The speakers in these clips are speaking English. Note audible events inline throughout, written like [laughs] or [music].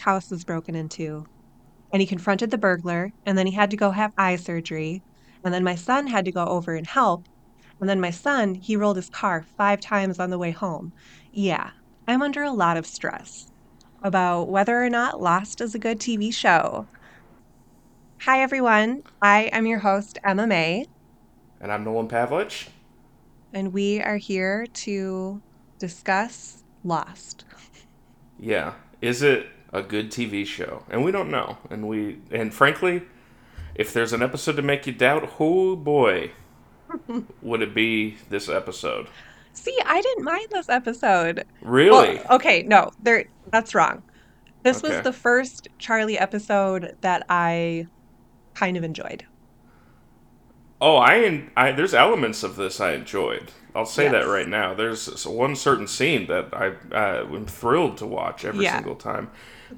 house was broken into, and he confronted the burglar, and then he had to go have eye surgery, and then my son had to go over and help, and then my son, he rolled his car five times on the way home. Yeah, I'm under a lot of stress about whether or not Lost is a good TV show. Hi, everyone. I am your host, Emma May, And I'm Nolan Pavlich. and we are here to discuss Lost. Yeah. Is it a good TV show? And we don't know. And we and frankly, if there's an episode to make you doubt, oh boy, [laughs] would it be this episode? See, I didn't mind this episode. Really? Well, okay, no, there that's wrong. This was the first Charlie episode that I kind of enjoyed. Oh, I, I there's elements of this I enjoyed. I'll say that right now. There's one certain scene that I uh, am thrilled to watch every Yeah. single time.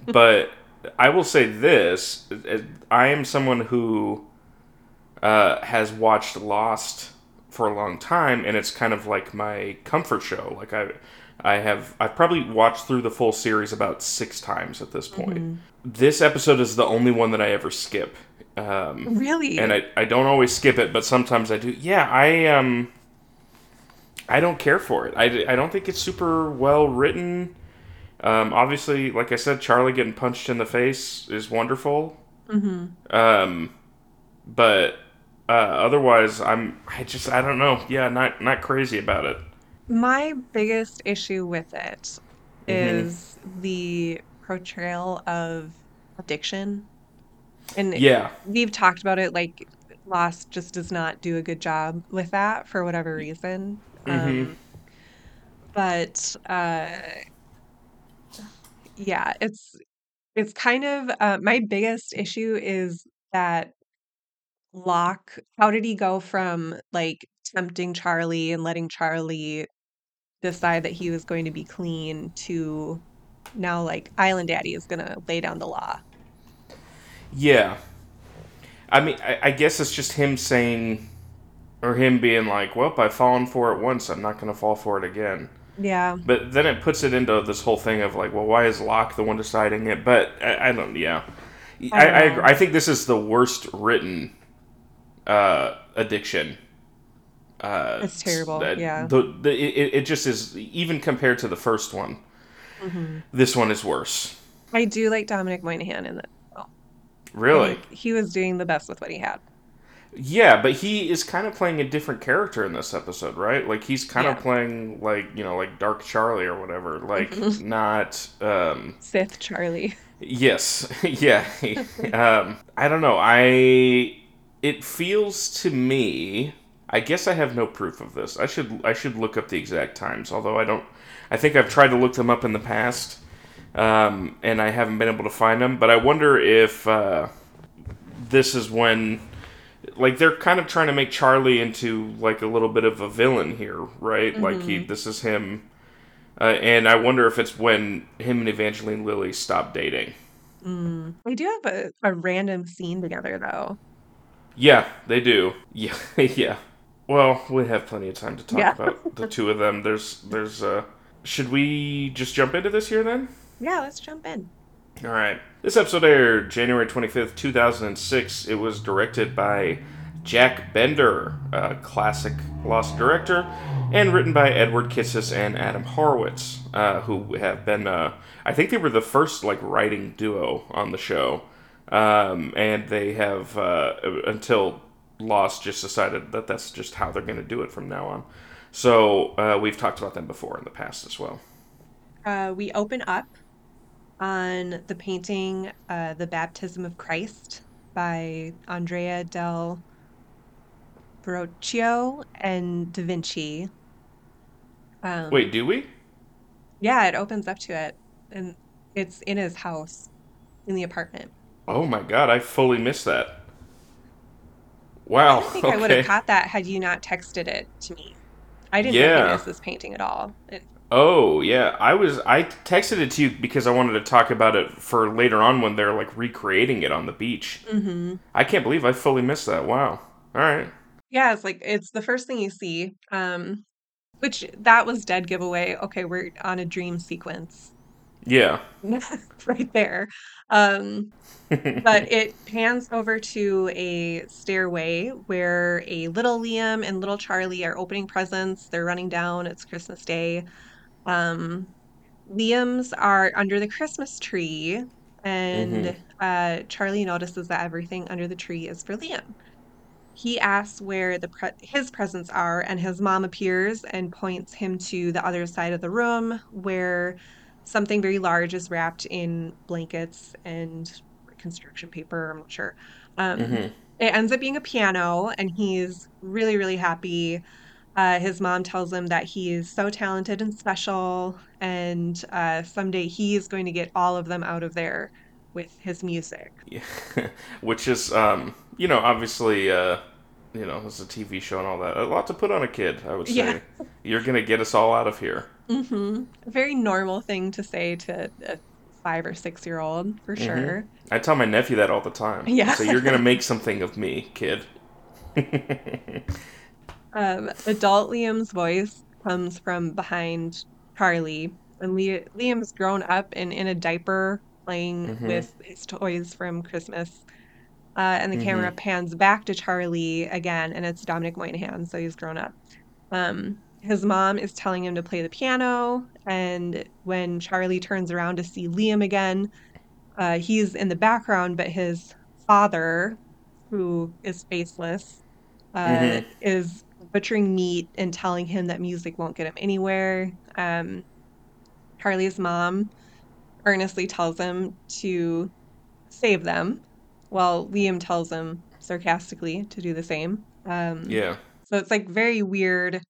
But I will say this: I am someone who uh, has watched Lost for a long time, and it's kind of like my comfort show. Like I, I have I've probably watched through the full series about six times at this point. This episode is the only one that I ever skip. Um, Really? and I, I don't always skip it, but sometimes I do. Yeah, I um I don't care for it. I, I don't think it's super well written. Um, obviously, like I said, Charlie getting punched in the face is wonderful. Mm-hmm. Um, but uh, otherwise, I'm I just I don't know. Yeah, not not crazy about it. My biggest issue with it is Mm-hmm. the portrayal of addiction. And Yeah, we've talked about it like Lost just does not do a good job with that for whatever reason. Um, but uh, yeah, it's it's kind of uh, my biggest issue is that Locke. How did he go from like tempting Charlie and letting Charlie decide that he was going to be clean to now like Island Daddy is gonna lay down the law. yeah. I mean, I, I guess it's just him saying, or him being like, "Well, I've fallen for it once. I'm not to fall for it again." Yeah. But then it puts it into this whole thing of like, well, why is Locke the one deciding it? But I, I don't. Yeah, I I I, agree. I think this is the worst written uh, addiction. Uh, It's terrible, that- yeah. The, the it, it just is even compared to the first one. Mm-hmm. This one is worse. I do like Dominic Monaghan in that. Really? like, he was doing the best with what he had. Yeah, but he is kind of playing a different character in this episode, right? Like he's kind Yeah. of playing like you know like Dark Charlie or whatever. Like [laughs] not. um Sith Charlie. Yes, [laughs] yeah. [laughs] um, I don't know. I it feels to me. I guess I have no proof of this. I should I should look up the exact times. Although I don't. I think I've tried to look them up in the past, um, and I haven't been able to find them. But I wonder if uh, this is when. Like they're kind of trying to make Charlie into like a little bit of a villain here, right? Like he, this is him, uh, and I wonder if it's when him and Evangeline Lilly stop dating. They do have a, a random scene together though. Yeah, they do. [laughs] Yeah, yeah. Well, we have plenty of time to talk Yeah. about the two of them. There's, there's. uh Should we just jump into this here then? Yeah, let's jump in. All right. This episode aired January 25th, 2006. It was directed by Jack Bender, a classic Lost director, and written by Edward Kitsis and Adam Horowitz, uh, who have been, uh, I think they were the first like writing duo on the show. Um, and they have, uh, until Lost just decided that that's just how they're going to do it from now on. So uh, we've talked about them before in the past as well. Uh, we open up on the painting uh, The Baptism of Christ by Andrea del Verrocchio and Da Vinci. Um, Wait, do we? Yeah, it opens up to it. And it's in his house, in the apartment. Oh my god, I fully missed that. Wow. I think I would have caught that had you not texted it to me. I didn't Yeah. recognize this painting at all. It, Oh yeah, I was. I texted it to you because I wanted to talk about it for later on when they're like recreating it on the beach. hmm I can't believe I fully missed that. Wow. All right. Yeah, it's like it's the first thing you see. Um, which that was dead giveaway. Okay, we're on a dream sequence. Yeah. [laughs] right there. Um, but [laughs] it pans over to a stairway where a little Liam and little Charlie are opening presents. They're running down. It's Christmas Day. Um, Liam's are under the Christmas tree, and uh, Charlie notices that everything under the tree is for Liam. He asks where the pre his presents are, and his mom appears and points him to the other side of the room where something very large is wrapped in blankets and construction paper. I'm not sure. Um, hmm it ends up being a piano, and he's really, really happy. Uh, his mom tells him that he is so talented and special, and uh, someday he is going to get all of them out of there with his music. Yeah. [laughs] Which is, um, you know, obviously, uh, you know, it's a TV show and all that. A lot to put on a kid, I would Yeah. say. [laughs] You're gonna get us all out of here. Mm-hmm. A very normal thing to say to a five or six year old, for hmm sure. I tell my nephew that all the time. [laughs] Yeah. say, you're gonna make something of me, kid. Um, adult Liam's voice comes from behind Charlie, and Li Liam's grown up and in a diaper playing hmm with his toys from Christmas. Uh, and the hmm camera pans back to Charlie again, and it's Dominic Monaghan, so he's grown up. Um, his mom is telling him to play the piano, and when Charlie turns around to see Liam again, Uh, he's in the background, but his father, who is faceless, uh, hmm is butchering meat and telling him that music won't get him anywhere. Um, Charlie's mom earnestly tells him to save them, while Liam tells him sarcastically to do the same. Um, Yeah. so it's like very weird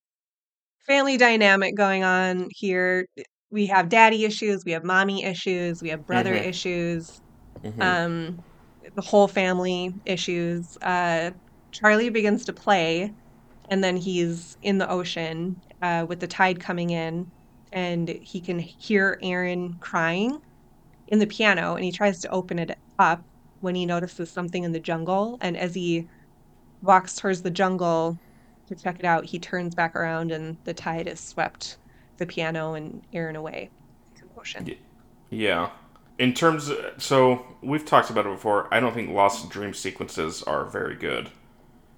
family dynamic going on here. We have daddy issues, we have mommy issues, we have brother hmm issues hmm um, the whole family issues. Uh, Charlie begins to play, and then he's in the ocean uh, with the tide coming in, and he can hear Aaron crying in the piano, and he tries to open it up when he notices something in the jungle. And as he walks towards the jungle to check it out, he turns back around, and the tide has swept the piano and Aaron away to the ocean. Yeah. In terms of, so we've talked about it before. I don't think Lost Dream sequences are very good.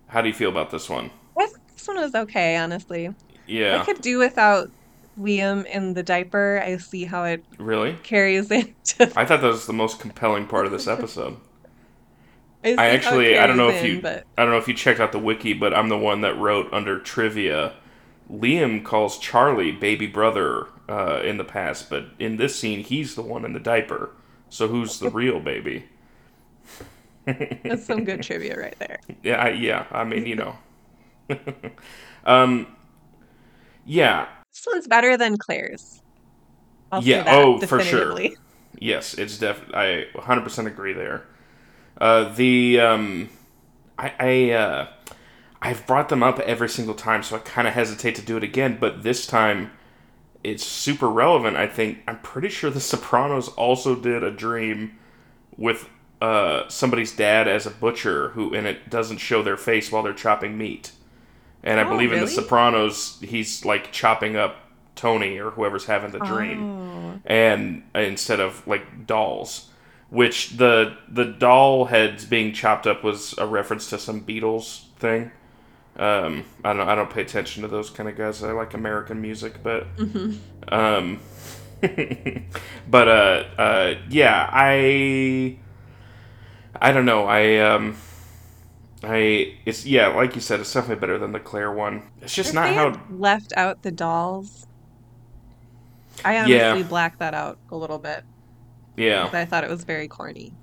How do you feel about this one? I this one was okay, honestly. Yeah. I could do without Liam in the diaper. I see how it Really? carries [laughs] into. I thought that was the most compelling part of this episode. I [laughs] I see how it actually, I don't know if in, you, but I don't know if you checked out the wiki, but I'm the one that wrote under trivia. Liam calls Charlie baby brother uh, in the past, but in this scene, he's the one in the diaper. So who's the [laughs] real baby? that's some good trivia right there. Yeah, I, yeah. I mean, you know. [laughs] um, yeah, This one's better than Claire's. I'll yeah. Oh, for sure. Yes, it's def. I 100% agree there. Uh, the um, I I uh, I've brought them up every single time, so I kind of hesitate to do it again. But this time, it's super relevant. I think I'm pretty sure The Sopranos also did a dream with uh somebody's dad as a butcher who and it doesn't show their face while they're chopping meat. And I Oh, believe in The? Sopranos, he's like chopping up Tony or whoever's having the dream. Oh, and instead of like dolls which the the doll heads being chopped up was a reference to some beatles thing. Um i don't i don't pay attention to those kind of guys. I like american music but hmm um [laughs] but uh uh yeah i i don't know. I um i it's yeah like you said it's definitely better than the claire one it's just If not how left out the dolls, I yeah honestly blacked that out a little bit yeah because I thought it was very corny.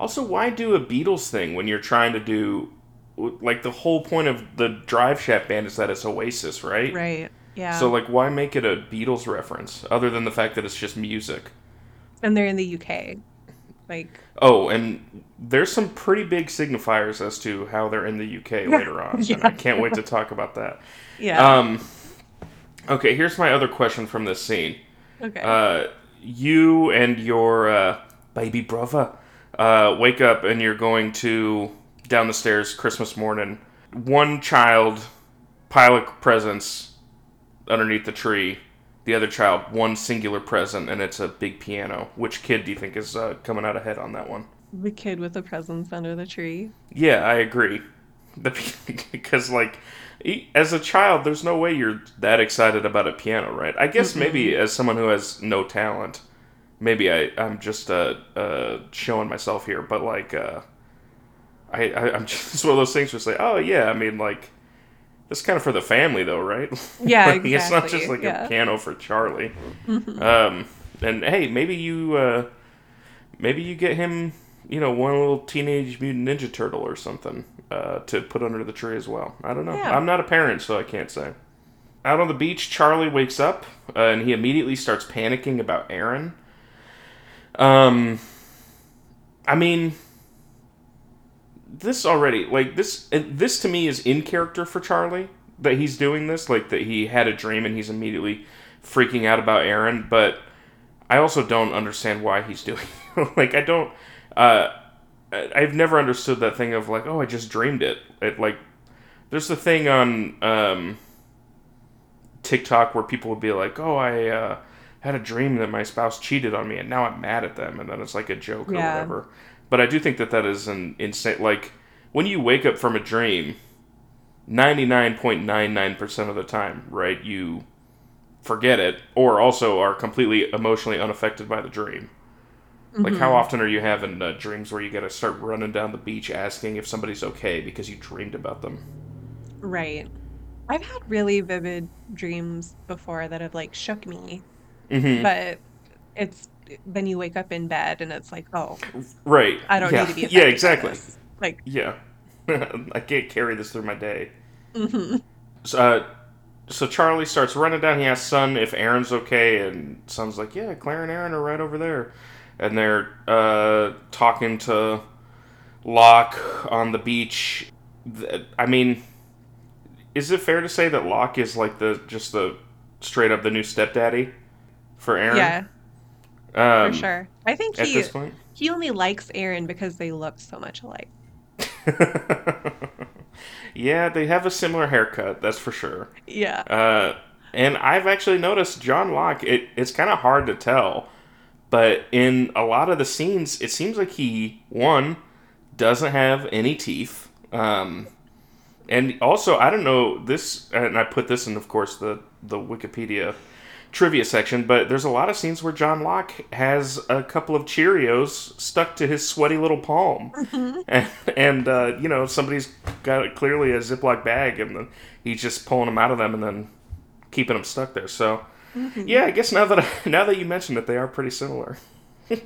Also, why do a Beatles thing when you're trying to do like the whole point of the Drive Shaft band is that it's Oasis, right? Right. Yeah. So like why make it a Beatles reference other than the fact that it's just music? And they're in the UK. Like, Oh, and there's some pretty big signifiers as to how they're in the UK [laughs] later on, and I can't wait to talk about that. Yeah. Um, okay, here's my other question from this scene. Okay. Uh, you and your uh, baby brother uh, wake up and you're going to down the stairs Christmas morning. One child pile of presents underneath the tree. The other child one singular present, and it's a big piano. Which kid do you think is uh, coming out ahead on that one? The kid with the presents under the tree. Yeah, I agree. [laughs] Because like, as a child, there's no way you're that excited about a piano, right? I guess mm maybe as someone who has no talent, maybe I I'm just uh, uh showing myself here, but like uh, I, I am [laughs] just one of those things where it's like, oh yeah, I mean like. That's kind of for the family, though, right? Yeah, [laughs] like, exactly. It's not just like yeah. a piano for Charlie. Mm-hmm. Um, and hey, maybe you, uh, maybe you get him you know, one little teenage mutant ninja turtle or something uh, to put under the tree as well. I don't know. Yeah. I'm not a parent, so I can't say. Out on the beach, Charlie wakes up uh, and he immediately starts panicking about Aaron. Um, I mean, this already like this. This to me is in character for Charlie that he's doing this. Like that he had a dream and he's immediately freaking out about Aaron. But I also don't understand why he's [laughs] doing. It. Like I don't uh, I've never understood that thing of like, oh, I just dreamed it. It like, there's the thing on um, TikTok where people would be like, oh, I uh, had a dream that my spouse cheated on me, and now I'm mad at them, and then it's like a joke yeah. or whatever. But I do think that that is an insane. Like when you wake up from a dream, ninety nine point nine nine percent of the time, right, you forget it, or also are completely emotionally unaffected by the dream. Mm-hmm. Like, how mm-hmm. often are you having uh, dreams where you got to start running down the beach asking if somebody's okay because you dreamed about them? Right. I've had really vivid dreams before that have like shook me, mm-hmm. but it's then you wake up in bed and it's like, oh, right. I don't yeah. need to be. yeah, exactly. Like, yeah, [laughs] I can't carry this through my day. Mm-hmm. So, uh, so Charlie starts running down. He asks Sun if Aaron's okay, and Sun's like, "Yeah, Claire and Aaron are right over there." and they're uh, talking to Locke on the beach. I mean, is it fair to say that Locke is like the just the straight up the new stepdaddy for Aaron? Yeah, um, for sure. I think he he only likes Aaron because they look so much alike. [laughs] yeah, they have a similar haircut. That's for sure. Yeah. Uh, and I've actually noticed John Locke. It, it's kind of hard to tell but in a lot of the scenes, it seems like he one doesn't have any teeth. Um, and also, I don't know this, and I put this in, of course, the the Wikipedia trivia section. But there's a lot of scenes where John Locke has a couple of Cheerios stuck to his sweaty little palm, mm-hmm. and, [laughs] and uh, you know somebody's got clearly a Ziploc bag, and he's just pulling them out of them and then keeping them stuck there. So Mm-hmm. Yeah, I guess now that I, [laughs] now that you mention it, they are pretty similar. [laughs]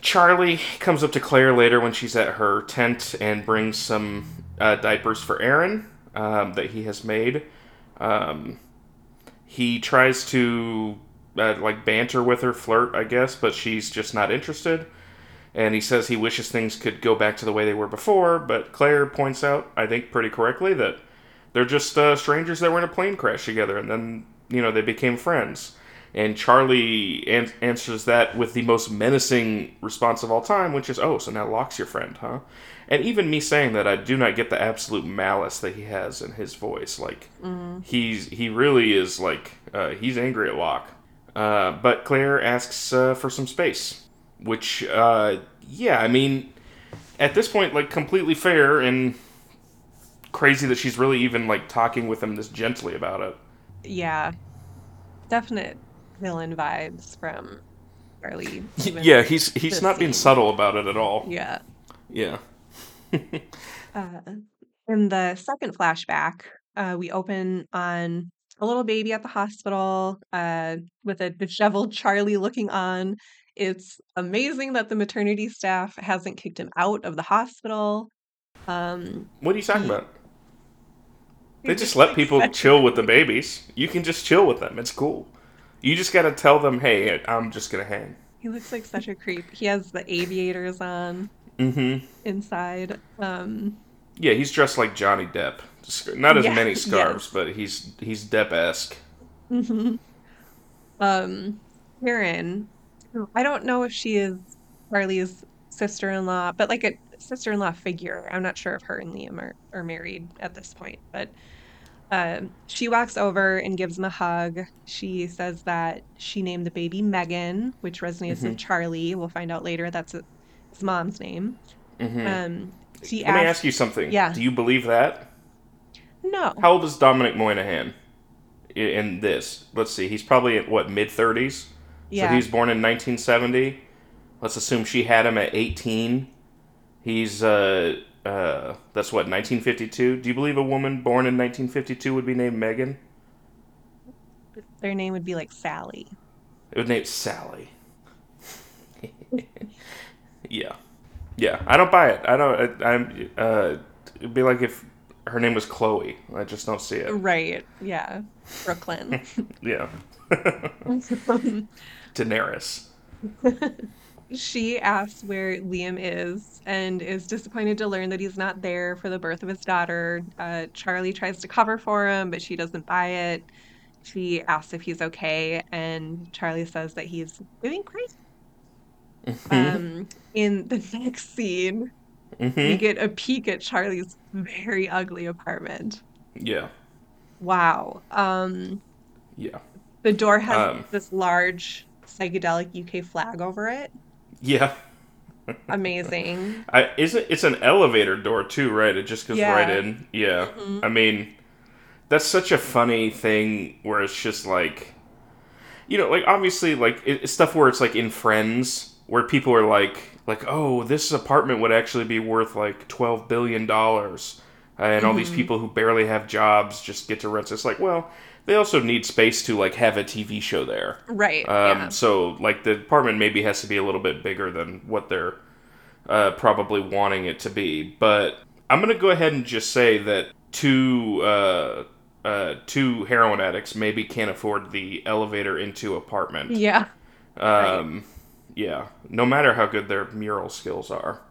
Charlie comes up to Claire later when she's at her tent and brings some uh, diapers for Aaron um, that he has made. Um, he tries to uh, like banter with her, flirt, I guess, but she's just not interested. And he says he wishes things could go back to the way they were before, but Claire points out, I think pretty correctly, that they're just uh, strangers that were in a plane crash together, and then you know, they became friends. And Charlie an- answers that with the most menacing response of all time, which is, "Oh, so now Locke's your friend, huh?" And even me saying that, I do not get the absolute malice that he has in his voice. Like mm-hmm. he's he really is like uh, he's angry at Locke. Uh, but Claire asks uh, for some space, which uh, yeah, I mean, at this point, like completely fair and crazy that she's really even like talking with him this gently about it yeah, definite villain vibes from Charlie. Yeah, he's he's not scene. being subtle about it at all. Yeah. Yeah. [laughs] uh, in the second flashback, uh, we open on a little baby at the hospital uh, with a disheveled Charlie looking on. It's amazing that the maternity staff hasn't kicked him out of the hospital. Um, what are you talking about? They just let people chill with the babies. You can just chill with them. It's cool. You just got to tell them, "Hey, I'm just gonna hang." He looks like such a creep. He has the aviators on mm-hmm. inside. Um, yeah, he's dressed like Johnny Depp. Not as yeah, many scarves, yes. but he's he's Depp esque. Mm-hmm. Um, Karen, I don't know if she is Charlie's sister-in-law, but like a sister-in-law figure. I'm not sure if her and Liam are, are married at this point, but Uh, she walks over and gives him a hug. She says that she named the baby Megan, which resonates with Charlie. We'll find out later that's his mom's name. Um, she Let me ask you something. Yeah. Do you believe that? no, How old is Dominic Monaghan in this? Let's see. He's probably at what mid thirties. Yeah. So he's born in 1970. Let's assume she had him at 18. He's uh uh that's what 1952. Do you believe a woman born in 1952 would be named Megan? their name would be like Sally. It would name Sally. [laughs] yeah, yeah. I don't buy it. I don't. I, I'm. Uh, it'd be like if her name was Chloe. I just don't see it. Right. Yeah. Brooklyn. [laughs] Yeah. [laughs] Daenerys. she asks where Liam is and is disappointed to learn that he's not there for the birth of his daughter. Uh, Charlie tries to cover for him, but she doesn't buy it. She asks if he's okay, and Charlie says that he's doing great. Um, in the [laughs] next scene, we hmm get a peek at Charlie's very ugly apartment. Yeah. Wow. Um, Yeah. the door has Um. this large psychedelic UK flag over it. Yeah. Amazing. [laughs] I isn't it's an elevator door too, right? It just goes Yeah. right in. Yeah. Mhm. I mean, that's such a funny thing where it's just like, you know, like obviously like it, it's stuff where it's like in Friends where people are like, like, oh, this apartment would actually be worth like twelve billion dollars, and all these Mhm. people who barely have jobs just get to rent. It's like, well, they also need space to like have a TV show there. Right. Um, yeah. So, like, the apartment maybe has to be a little bit bigger than what they're uh, probably wanting it to be. But I'm gonna go ahead and just say that two uh, uh, two heroin addicts maybe can't afford the elevator into apartment. Yeah. Um, yeah. No matter how good their mural skills are.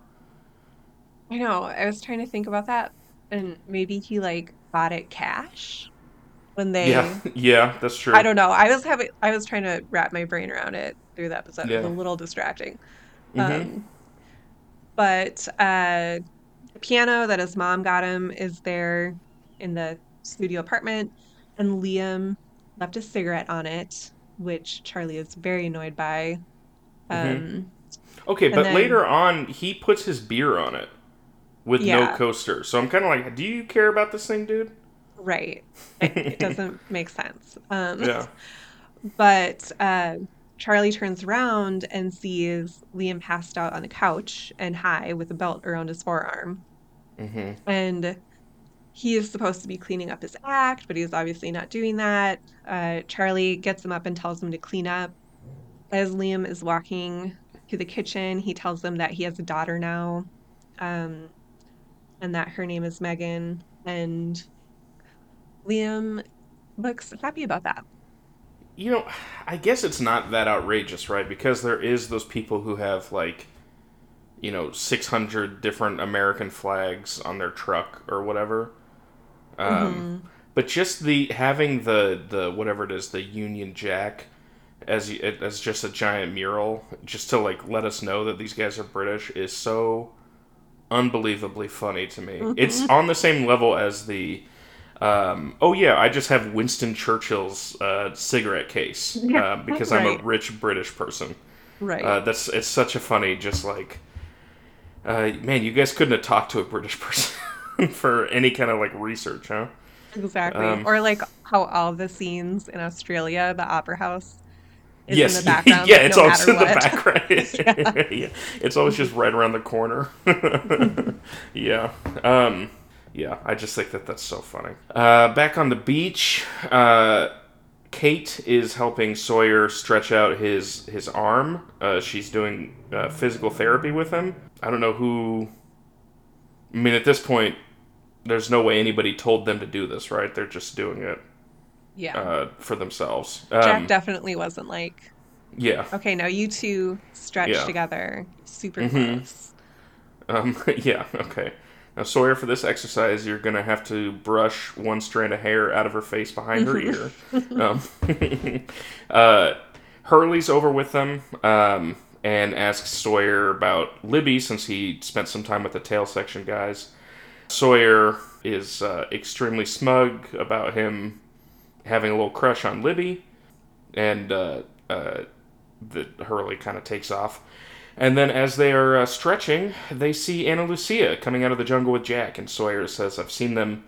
I know. I was trying to think about that. And maybe he like bought it cash when they Yeah. [laughs] Yeah. That's true. I don't know. I was having I was trying to wrap my brain around it through the episode. It was Yeah. a little distracting. hmm Um but uh the piano that his mom got him is there in the studio apartment and Liam left a cigarette on it, which Charlie is very annoyed by. Hmm Um Okay, but then later on, he puts his beer on it with no coaster. So I'm kind of like, do you care about this thing, dude? right. [laughs] It, it doesn't make sense. Um yeah. [laughs] But uh, Charlie turns around and sees Liam passed out on a couch and high with a belt around his forearm. hmm And he is supposed to be cleaning up his act, but he's obviously not doing that. Uh, Charlie gets him up and tells him to clean up. As Liam is walking to the kitchen, he tells them that he has a daughter now, um, and that her name is Megan. And Liam looks happy about that. You know, I guess it's not that outrageous, right? Because there is those people who have like, you know, 600 different American flags on their truck or whatever. Um, hmm but just the having the the whatever it is, the Union Jack as as just a giant mural, just to like let us know that these guys are British, is so unbelievably funny to me. It's on the same level as the. Um, oh yeah, I just have Winston Churchill's uh, cigarette case [laughs] Yeah, uh, because I'm a rich British person. right. Uh, that's it's such a funny, just like, uh, man, you guys couldn't have talked to a British [laughs] person for any kind of like research, huh? Exactly. Um, Or like how all the scenes in Australia, the opera house is in the yes, [laughs] background, yeah, it's no always in the what. [laughs] background. [laughs] Yeah. yeah, it's always just right around the corner. yeah, um, yeah. I just think that that's so funny. Uh, back on the beach, uh, Kate is helping Sawyer stretch out his his arm. Uh, she's doing uh, physical therapy with him. I don't know who. I mean, at this point, there's no way anybody told them to do this, right? They're just doing it Yeah. uh, for themselves. Jack Um, definitely wasn't like, yeah, okay, now you two stretch yeah. together super hmm close. Um, [laughs] yeah, okay. Now, Sawyer, for this exercise, you're going to have to brush one strand of hair out of her face behind her ear. [laughs] Um, [laughs] uh, Hurley's over with them um, and asks Sawyer about Libby since he spent some time with the tail section guys. Sawyer is uh, extremely smug about him having a little crush on Libby, and uh, uh, the Hurley kind of takes off. And then, as they are uh, stretching, they see Ana Lucia coming out of the jungle with Jack, and Sawyer says, "I've seen them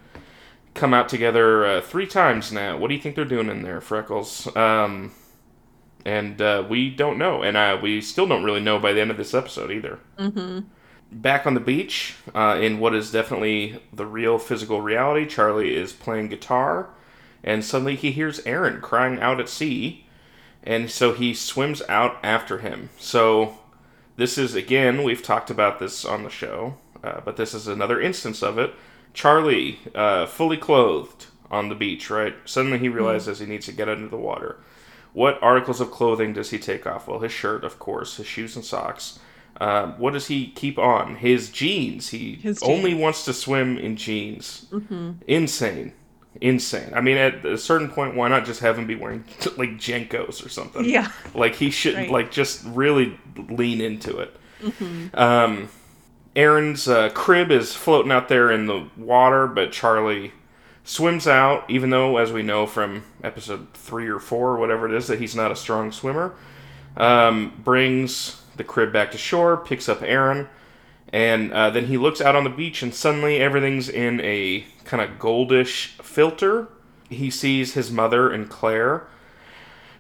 come out together uh, three times now. What do you think they're doing in there, Freckles?" Um, and uh, we don't know, and uh, we still don't really know by the end of this episode either. Mm-hmm. Back on the beach, uh, in what is definitely the real physical reality, Charlie is playing guitar, and suddenly he hears Aaron crying out at sea, and so he swims out after him. So this is again, we've talked about this on the show, uh, but this is another instance of it. Charlie, uh, fully clothed on the beach, right? Suddenly he realizes he needs to get under the water. What articles of clothing does he take off? Well, his shirt, of course, his shoes and socks. Um, what does he keep on? His jeans. He His only wants to swim in jeans. Mm-hmm. Insane. Insane. I mean, at a certain point, why not just have him be wearing [laughs] like JNCOs or something? Yeah. Like he should Right. like just really lean into it. Mm-hmm. Um, Aaron's uh, crib is floating out there in the water, but Charlie swims out, even though, as we know from episode three or four or whatever it is, that he's not a strong swimmer. Um, brings the crib back to shore, picks up Aaron, and uh, then he looks out on the beach, and suddenly everything's in a kind of goldish filter. He sees his mother and Claire.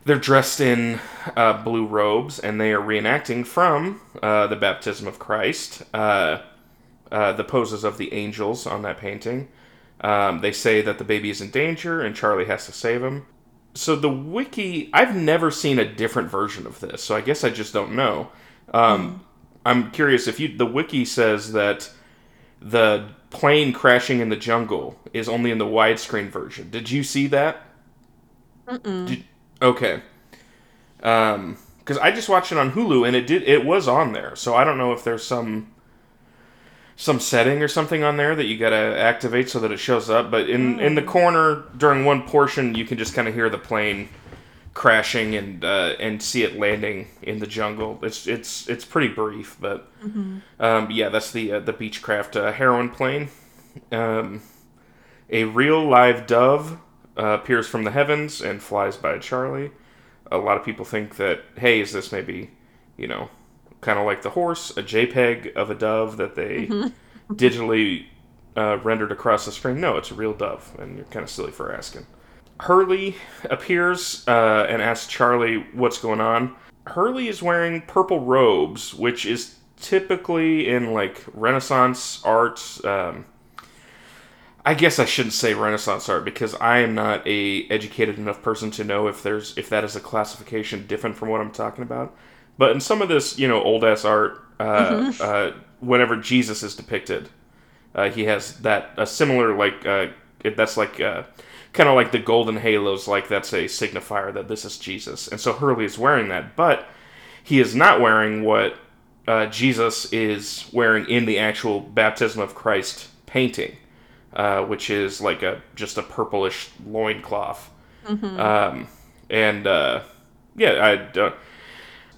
They're dressed in uh, blue robes, and they are reenacting from uh, the baptism of Christ, uh, uh, the poses of the angels on that painting. Um, they say that the baby is in danger, and Charlie has to save him. So the wiki, I've never seen a different version of this, so I guess I just don't know. Um, I'm curious if you. The wiki says that the plane crashing in the jungle is only in the widescreen version. Did you see that? Did- Okay. Um, because I just watched it on Hulu and it did it was on there, so I don't know if there's some some setting or something on there that you gotta activate so that it shows up. But in in the corner during one portion, you can just kind of hear the plane crashing and uh, and see it landing in the jungle. It's it's it's pretty brief, but um, yeah, that's the uh, the Beechcraft uh, heroin plane. Um, a real live dove uh, appears from the heavens and flies by Charlie. A lot of people think that, hey, is this maybe, you know, kind of like the horse, a JPEG of a dove that they digitally uh, rendered across the screen? No, it's a real dove, and you're kind of silly for asking. Hurley appears uh, and asks Charlie what's going on. Hurley is wearing purple robes, which is typically in like Renaissance art. Um, I guess I shouldn't say Renaissance art because I am not a educated enough person to know if there's if that is a classification different from what I'm talking about. But in some of this, you know, old ass art, uh, uh, whenever Jesus is depicted, uh, he has that a similar like uh, it, that's like uh, kind of like the golden halos, like that's a signifier that this is Jesus. And so Hurley is wearing that, but he is not wearing what uh, Jesus is wearing in the actual baptism of Christ painting, uh, which is like a just a purplish loincloth. Um, and uh, yeah, I,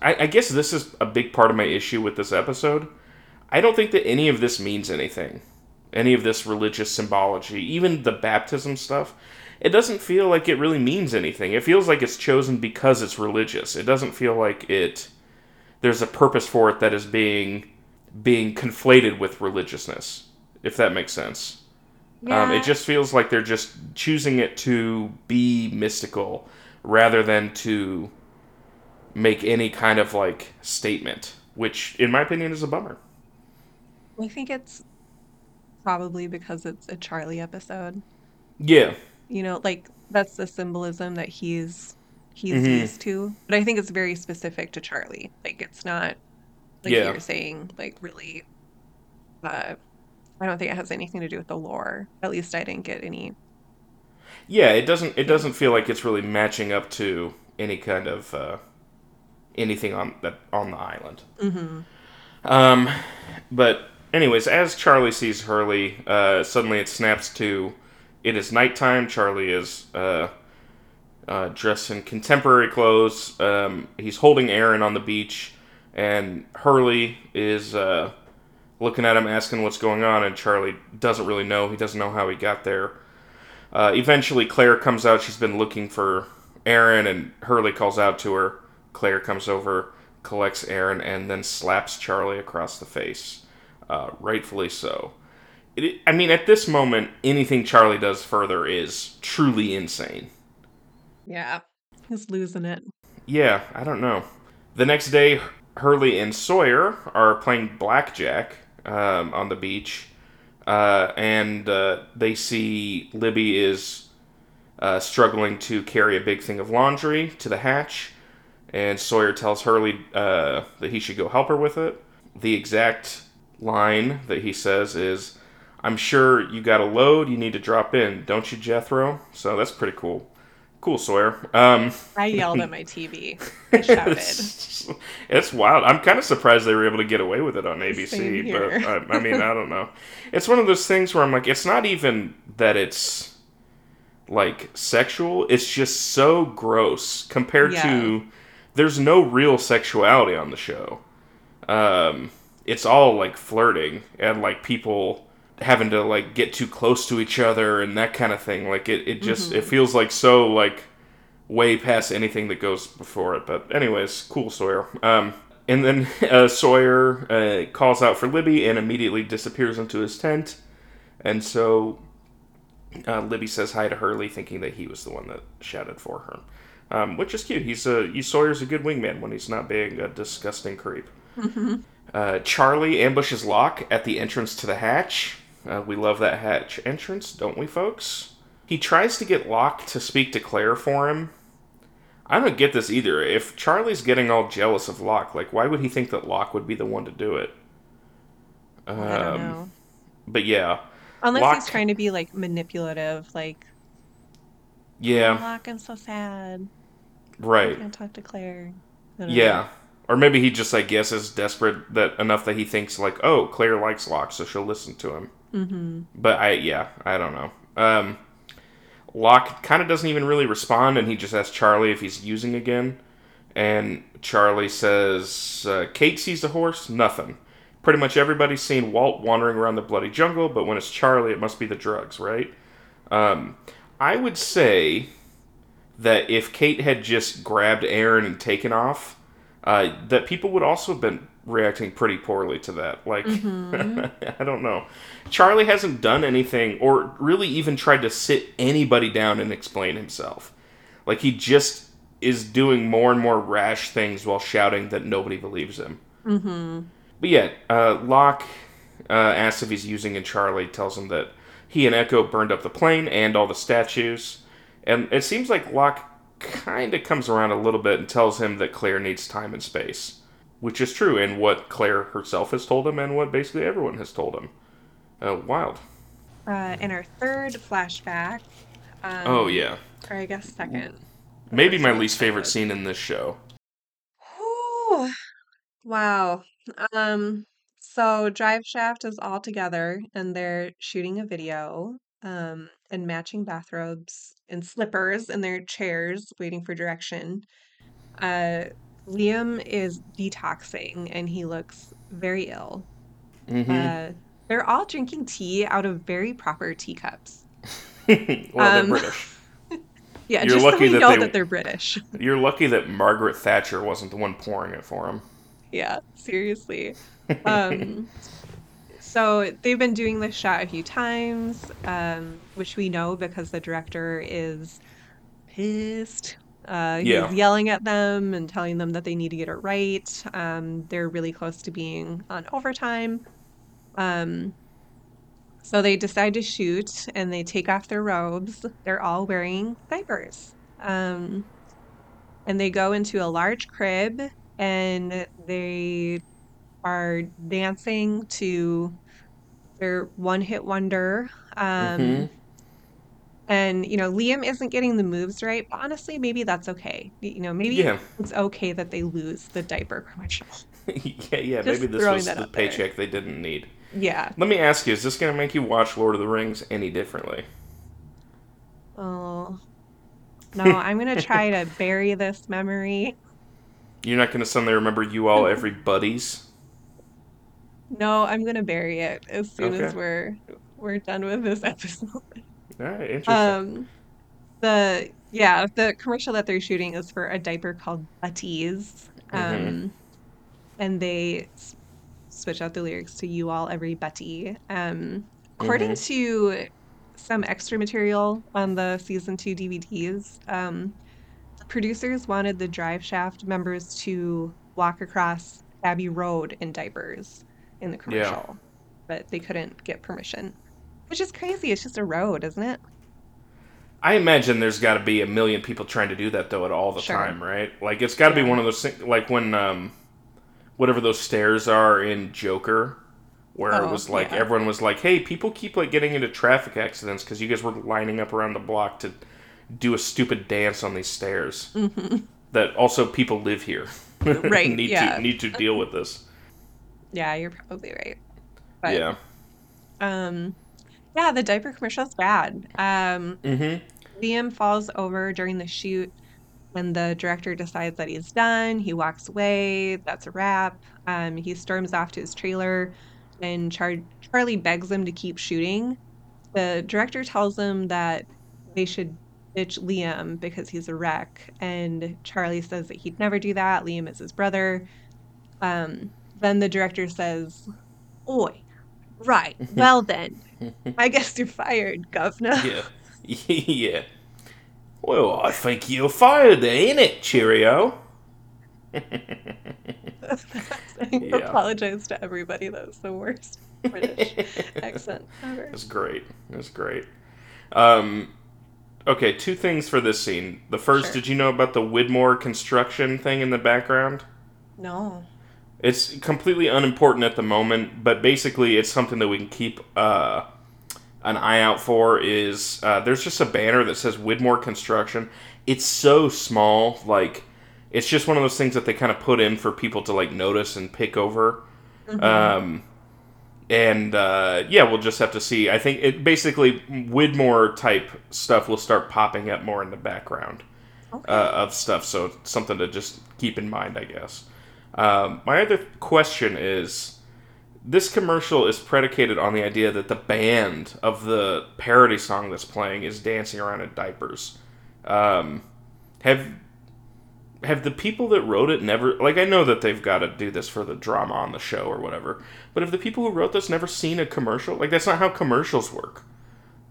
I I guess this is a big part of my issue with this episode. I don't think that any of this means anything. Any of this religious symbology, even the baptism stuff, it doesn't feel like it really means anything. It feels like it's chosen because it's religious. It doesn't feel like it there's a purpose for it that is being being conflated with religiousness, if that makes sense. Um, it just feels like they're just choosing it to be mystical rather than to make any kind of like statement, which, in my opinion, is a bummer. I think it's probably because it's a Charlie episode. Yeah, You know, like that's the symbolism that he's he's Mhm. used to. But I think it's very specific to Charlie. Like it's not like Yeah. you're saying, like really uh I don't think it has anything to do with the lore. At least I didn't get any. yeah. It doesn't. It doesn't feel like it's really matching up to any kind of uh, anything on that on the island. hmm Um, but anyways, as Charlie sees Hurley, uh, suddenly it snaps to it is nighttime. Charlie is uh, uh, dressed in contemporary clothes. Um, he's holding Aaron on the beach, and Hurley is uh, looking at him, asking what's going on, and Charlie doesn't really know. He doesn't know how he got there. Uh, eventually, Claire comes out. She's been looking for Aaron, and Hurley calls out to her. Claire comes over, collects Aaron, and then slaps Charlie across the face. Uh, rightfully so. It, I mean, at this moment, anything Charlie does further is truly insane. Yeah. He's losing it. Yeah, I don't know. The next day, Hurley and Sawyer are playing blackjack um, on the beach, uh, and uh, they see Libby is uh, struggling to carry a big thing of laundry to the hatch, and Sawyer tells Hurley uh, that he should go help her with it. The exact line that he says is, I'm sure you got a load you need to drop in, don't you, Jethro? So that's pretty cool. Cool, Sawyer. Um, I yelled at my TV. [laughs] I shouted. it's, it's wild. I'm kind of surprised they were able to get away with it on ABC, but I, I mean, I don't know. It's one of those things where I'm like, it's not even that it's like sexual. It's just so gross compared Yeah. to. There's no real sexuality on the show. Um, it's all like flirting and like people having to like get too close to each other and that kind of thing. Like it, it just it feels like so like way past anything that goes before it. But anyways, cool Sawyer. Um, and then [laughs] uh, Sawyer uh, calls out for Libby and immediately disappears into his tent. And so uh, Libby says hi to Hurley, thinking that he was the one that shouted for her, um, which is cute. He's a he, Sawyer's a good wingman when he's not being a disgusting creep. Uh, Charlie ambushes Locke at the entrance to the hatch. Uh, we love that hatch entrance, don't we, folks? He tries to get Locke to speak to Claire for him. I don't get this either. If Charlie's getting all jealous of Locke, like, why would he think that Locke would be the one to do it? Um, I don't know. But yeah, Unless Locke- he's trying to be like manipulative, like, yeah, Locke, I'm so sad. I right. can't talk to Claire. Don't know. Or maybe he just, I guess, is desperate that enough that he thinks like, oh, Claire likes Locke, so she'll listen to him. Mm-hmm. But I, yeah, I don't know. Um, Locke kind of doesn't even really respond, and he just asks Charlie if he's using again. And Charlie says, uh, Kate sees the horse? Nothing. Pretty much everybody's seen Walt wandering around the bloody jungle, but when it's Charlie, it must be the drugs, right? Um, I would say that if Kate had just grabbed Aaron and taken off, uh, that people would also have been reacting pretty poorly to that. Like, [laughs] I don't know. Charlie hasn't done anything or really even tried to sit anybody down and explain himself. Like, he just is doing more and more rash things while shouting that nobody believes him. Mm-hmm. But yeah, uh, Locke uh, asks if he's using, and Charlie tells him that he and Echo burned up the plane and all the statues. And it seems like Locke kind of comes around a little bit and tells him that Claire needs time and space, which is true, and what Claire herself has told him, and what basically everyone has told him. Uh, wild. Uh, in our third flashback. Um, Oh yeah, Or I guess second. maybe my least favorite scene in this show. Whew. Wow. Um, so Drive Shaft is all together and they're shooting a video, um, in matching bathrobes and slippers in their chairs waiting for direction. Uh, Liam is detoxing and he looks very ill. hmm Uh, they're all drinking tea out of very proper teacups. [laughs] well, they're um, British. [laughs] Yeah, You're just so lucky we that know they- that they're British. [laughs] You're lucky that Margaret Thatcher wasn't the one pouring it for him. Yeah, seriously. Um, so they've been doing this shot a few times, um, which we know because the director is pissed. Uh, he's Yeah. yelling at them and telling them that they need to get it right. Um, they're really close to being on overtime. Um, so they decide to shoot and they take off their robes. They're all wearing diapers. Um, and they go into a large crib and they are dancing to their one hit wonder. Um, Mhm. And, you know, Liam isn't getting the moves right, but honestly, maybe that's okay. You know, maybe Yeah. it's okay that they lose the diaper commercial. [laughs] yeah, yeah. Just maybe this was the out there. paycheck they didn't need. Yeah. Let me ask you: Is this going to make you watch Lord of the Rings any differently? Oh, no, I'm going to try to [laughs] bury this memory. You're not going to suddenly remember you all every buddies. No, I'm gonna bury it as soon as we're we're done with this episode. [laughs] All right. Interesting. Um, the yeah, the commercial that they're shooting is for a diaper called Butties. Mm-hmm. Um, and they s- switch out the lyrics to "You all every Betty." Um, according Mm-hmm. to some extra material on the season two DVDs, um, producers wanted the Drive Shaft members to walk across Abbey Road in diapers in the Yeah. commercial, but they couldn't get permission, which is crazy. It's just a road, isn't it? I imagine there's got to be a million people trying to do that though at all the Sure. time, right? Like it's got to be one of those things, like when um, whatever those stairs are in Joker, where it Oh, was like yeah. everyone was like, "Hey, people keep like getting into traffic accidents because you guys were lining up around the block to do a stupid dance on these stairs." hmm That also people live here, Right. [laughs] need to Yeah. need to deal with this. Yeah, you're probably right. But Yeah. um, yeah, the diaper commercial is bad. Um, Mm-hmm. Liam falls over during the shoot when the director decides that he's done. He walks away. That's a wrap. Um, he storms off to his trailer, and Char- Charlie begs him to keep shooting. The director tells him that they should ditch Liam because he's a wreck, and Charlie says that he'd never do that. Liam is his brother. Um, then the director says, Oi, right, [laughs] well then, I guess you're fired, governor. [laughs] yeah. [laughs] yeah. Well, I think you're fired there, it Cheerio? I Yeah. apologize to everybody. That was the worst British accent ever. That's great. That's great. Um, okay, two things for this scene. The first, Sure. did you know about the Widmore construction thing in the background? No. It's completely unimportant at the moment, but basically, it's something that we can keep uh, an eye out for. Is uh, there's just a banner that says Widmore Construction. It's so small, like it's just one of those things that they kind of put in for people to like notice and pick over. Mhm. Um, and uh, yeah, we'll just have to see. I think it basically Widmore type stuff will start popping up more in the background okay. uh, of stuff. So something to just keep in mind, I guess. Um, my other question is this commercial is predicated on the idea that the band of the parody song that's playing is dancing around in diapers. Um, have have the people that wrote it never like I know that they've got to do this for the drama on the show or whatever, but have the people who wrote this never seen a commercial? Like that's not how commercials work.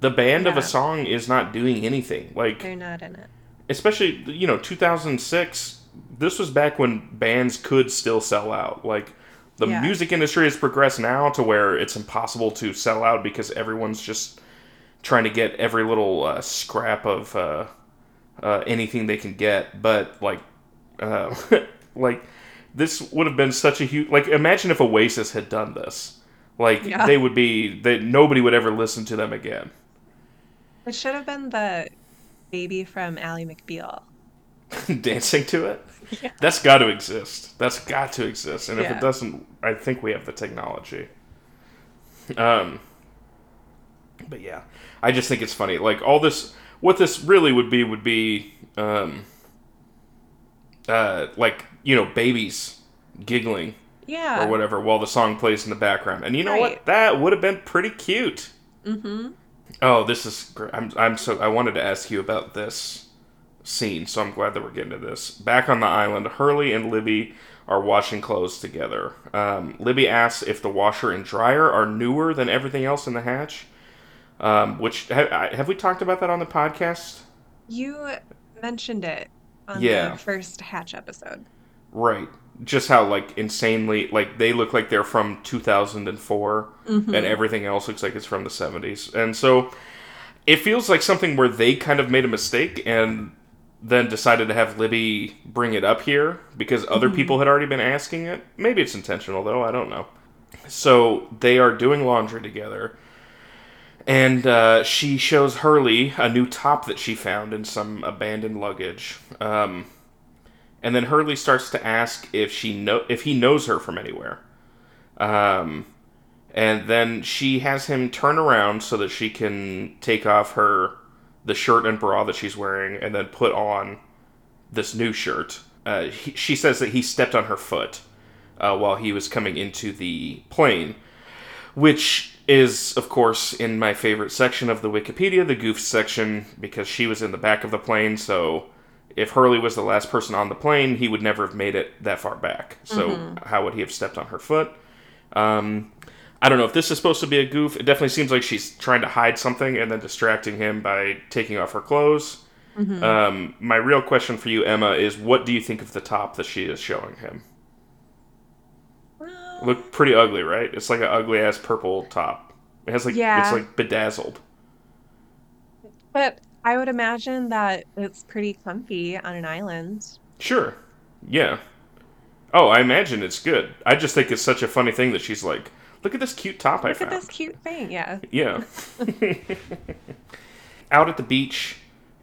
The band of a song is not doing anything. Like They're not in it. especially you know 2006 this was back when bands could still sell out like the Yeah. music industry has progressed now to where it's impossible to sell out because everyone's just trying to get every little uh, scrap of uh, uh, anything they can get but like uh, [laughs] like this would have been such a huge like imagine if oasis had done this like Yeah. they would be that nobody would ever listen to them again It should have been the baby from Ally McBeal. [laughs] dancing to it Yeah. That's got to exist. That's got to exist. And if it doesn't, I think we have the technology. Um, but yeah, I just think it's funny. Like all this, what this really would be would be, um, uh, like you know, babies giggling Yeah. or whatever while the song plays in the background. And you know what? That would have been pretty cute. Mm-hmm. Oh, this is great. I'm, I'm so I wanted to ask you about this scene, so I'm glad that we're getting to this. Back on the island, Hurley and Libby are washing clothes together. Um, Libby asks if the washer and dryer are newer than everything else in the hatch. Um, which ha- have we talked about that on the podcast? You mentioned it on Yeah. the first Hatch episode. Right. Just how like insanely like they look like they're from 2004 Mhm. and everything else looks like it's from the 70s. And so it feels like something where they kind of made a mistake and then decided to have Libby bring it up here because other Mhm. people had already been asking it. Maybe it's intentional though, I don't know. So they are doing laundry together. And uh, she shows Hurley a new top that she found in some abandoned luggage. Um, and then Hurley starts to ask if she know if he knows her from anywhere. Um, and then she has him turn around so that she can take off her the shirt and bra that she's wearing, and then put on this new shirt. Uh, he, she says that he stepped on her foot, uh, while he was coming into the plane, which is, of course, in my favorite section of the Wikipedia, the goof section, because she was in the back of the plane. So if Hurley was the last person on the plane, he would never have made it that far back. So mm-hmm. how would he have stepped on her foot? Um, I don't know if this is supposed to be a goof. It definitely seems like she's trying to hide something and then distracting him by taking off her clothes. Mm-hmm. Um, my real question for you, Emma, is what do you think of the top that she is showing him? Look pretty ugly, right? It's like an ugly ass purple top. It has like yeah. it's like bedazzled. But I would imagine that it's pretty comfy on an island. Sure. Yeah. Oh, I imagine it's good. I just think it's such a funny thing that she's like, "Look at this cute top Look I found." Look at this cute thing. Yeah. Yeah. [laughs] Out at the beach,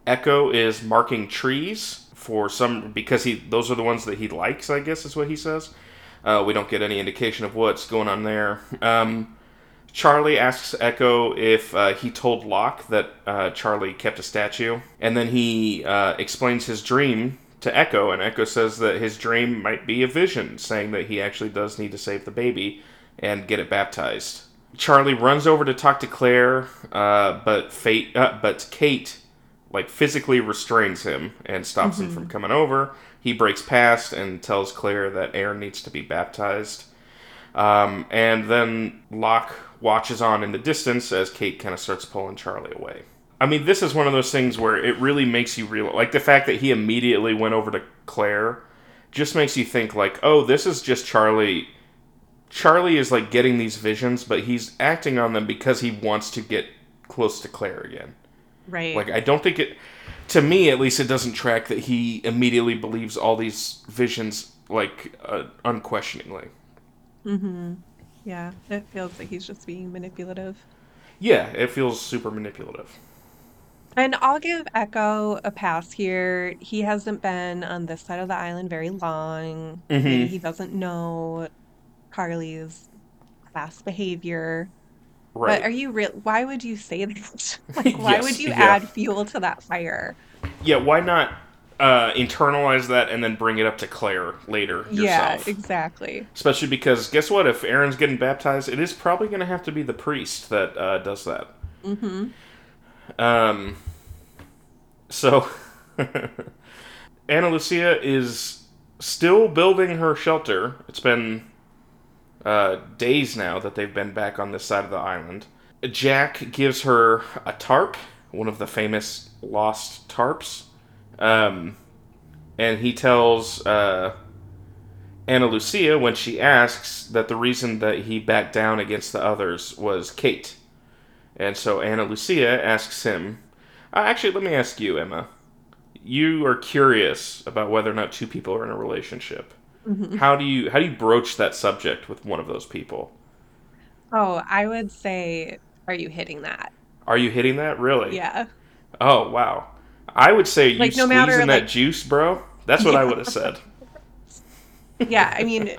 Eko is marking trees for some because he those are the ones that he likes. I guess is what he says. Uh, we don't get any indication of what's going on there. Um, Charlie asks Eko if uh, he told Locke that uh, Charlie kept a statue, and then he uh, explains his dream to Eko, and Eko says that his dream might be a vision, saying that he actually does need to save the baby and get it baptized. Charlie runs over to talk to Claire, uh, but Fate, uh, but Kate, like physically restrains him and stops mm-hmm. him from coming over. He breaks past and tells Claire that Aaron needs to be baptized. Um, and then Locke watches on in the distance as Kate kind of starts pulling Charlie away. I mean, this is one of those things where it really makes you real. Like the fact that he immediately went over to Claire just makes you think, like, oh, this is just Charlie. Charlie is like getting these visions, but he's acting on them because he wants to get close to Claire again. Right. Like, I don't think it to me at least it doesn't track that he immediately believes all these visions like uh, unquestioningly mm-hmm yeah it feels like he's just being manipulative yeah it feels super manipulative and I'll give Eko a pass here. He hasn't been on this side of the island very long. Mm-hmm. He doesn't know Carly's class behavior. Right. But are you real? Why would you say that? [laughs] like, why yes, would you yeah. add fuel to that fire? Yeah, why not uh, internalize that and then bring it up to Claire later yourself? Yeah, exactly. Especially because guess what? If Aaron's getting baptized, it is probably going to have to be the priest that uh, does that. Mm-hmm. Um. So, [laughs] Ana Lucia is still building her shelter. It's been uh, days now that they've been back on this side of the island. Jack gives her a tarp, one of the famous lost tarps, um, and he tells uh, Ana Lucia when she asks that the reason that he backed down against the others was Kate. And so Ana Lucia asks him, uh, actually, let me ask you, Emma. You are curious about whether or not two people are in a relationship. Mm-hmm. How do you how do you broach that subject with one of those people? Oh, I would say, are you hitting that? Are you hitting that really? Yeah. Oh wow, I would say you like, no squeezing matter, that like, juice, bro. That's what yeah. I would have said. [laughs] yeah, I mean,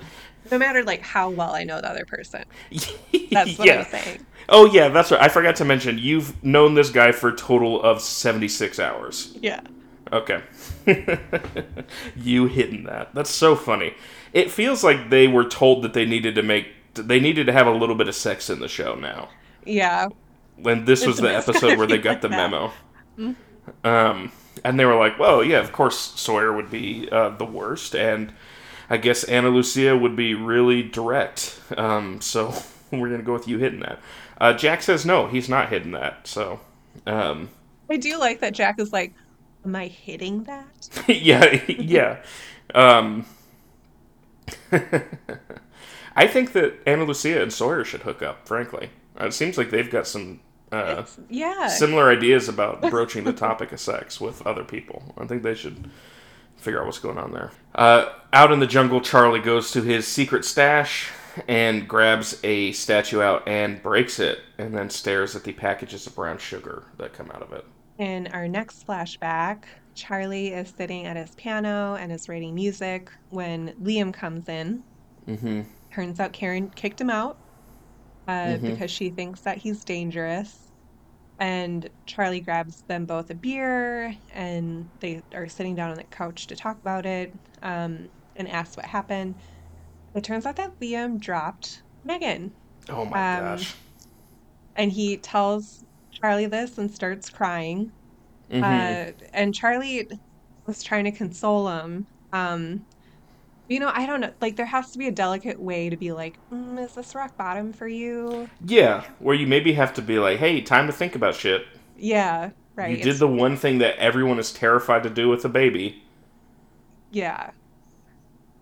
no matter like how well I know the other person. [laughs] That's what yeah. I'm saying. Oh yeah, that's right. I forgot to mention you've known this guy for a total of seventy six hours. Yeah. Okay. [laughs] you hitting that. That's so funny. It feels like they were told that they needed to make they needed to have a little bit of sex in the show now. Yeah. When this was the [laughs] episode where they got the memo. Mm-hmm. Um, and they were like, "Well, yeah, of course Sawyer would be uh, the worst, and I guess Ana Lucia would be really direct. Um, so [laughs] we're gonna go with you hitting that." Uh, Jack says no, he's not hitting that. So. Um, I do like that Jack is like, Am I hitting that? [laughs] yeah, yeah. Um, [laughs] I think that Ana Lucia and Sawyer should hook up. Frankly, uh, it seems like they've got some uh, yeah similar ideas about [laughs] broaching the topic of sex with other people. I think they should figure out what's going on there. Uh, out in the jungle, Charlie goes to his secret stash and grabs a statue out and breaks it, and then stares at the packages of brown sugar that come out of it. In our next flashback, Charlie is sitting at his piano and is writing music when Liam comes in. Mm-hmm. Turns out Karen kicked him out uh, mm-hmm. because she thinks that he's dangerous. And Charlie grabs them both a beer and they are sitting down on the couch to talk about it um, and asks what happened. it turns out that Liam dropped Megan. Oh my Um, gosh. and he tells Charlie this and starts crying. hmm Uh, and Charlie was trying to console him. Um, you know, I don't know. Like, there has to be a delicate way to be like, mm, is this rock bottom for you? Yeah, where you maybe have to be like, hey, time to think about shit. Yeah, right. You did the one thing that everyone is terrified to do with a baby. Yeah.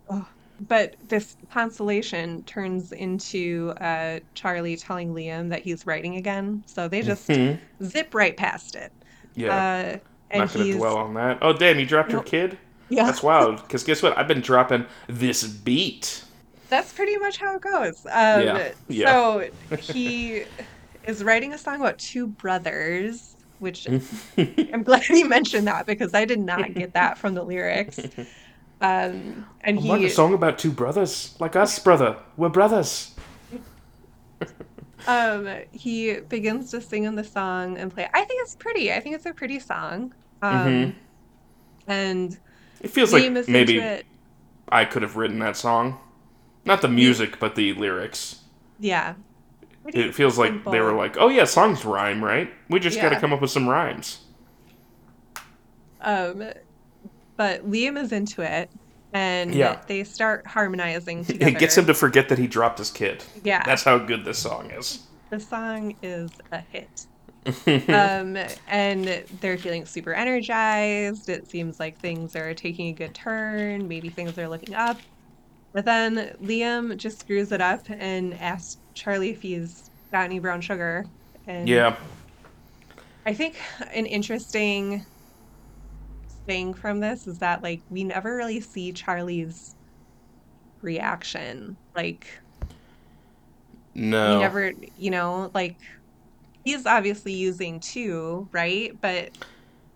Ugh. But this consolation turns into uh, Charlie telling Liam that he's writing again. So they just Hmm. zip right past it. Yeah, Uh, and not gonna dwell on that. Oh, damn, you dropped your kid? yeah, That's wild. Because guess what? I've been dropping this beat. that's pretty much how it goes. Um, Yeah, yeah. so he is writing a song about two brothers, which [laughs] I'm glad he mentioned that because I did not get that from the lyrics. [laughs] Um, and I'm writing a song about two brothers. Like us, brother. We're brothers. [laughs] um he begins to sing in the song and play. I think it's pretty. I think it's a pretty song. Um, and It feels like maybe it. I could have written that song. Not the music, but the lyrics. Yeah, pretty It feels like they were like, oh yeah, songs rhyme, right? We just got to come up with some rhymes. Um, but Liam is into it, and Yeah. they start harmonizing together. It gets him to forget that he dropped his kid. Yeah, That's how good this song is. the song is a hit. [laughs] Um, and they're feeling super energized. It seems like things are taking a good turn. Maybe things are looking up. But then Liam just screws it up and asks Charlie if he's got any brown sugar. And yeah. I think an interesting thing from this is that like we never really see Charlie's reaction. Like No. never, you know, like he's obviously using too, right? But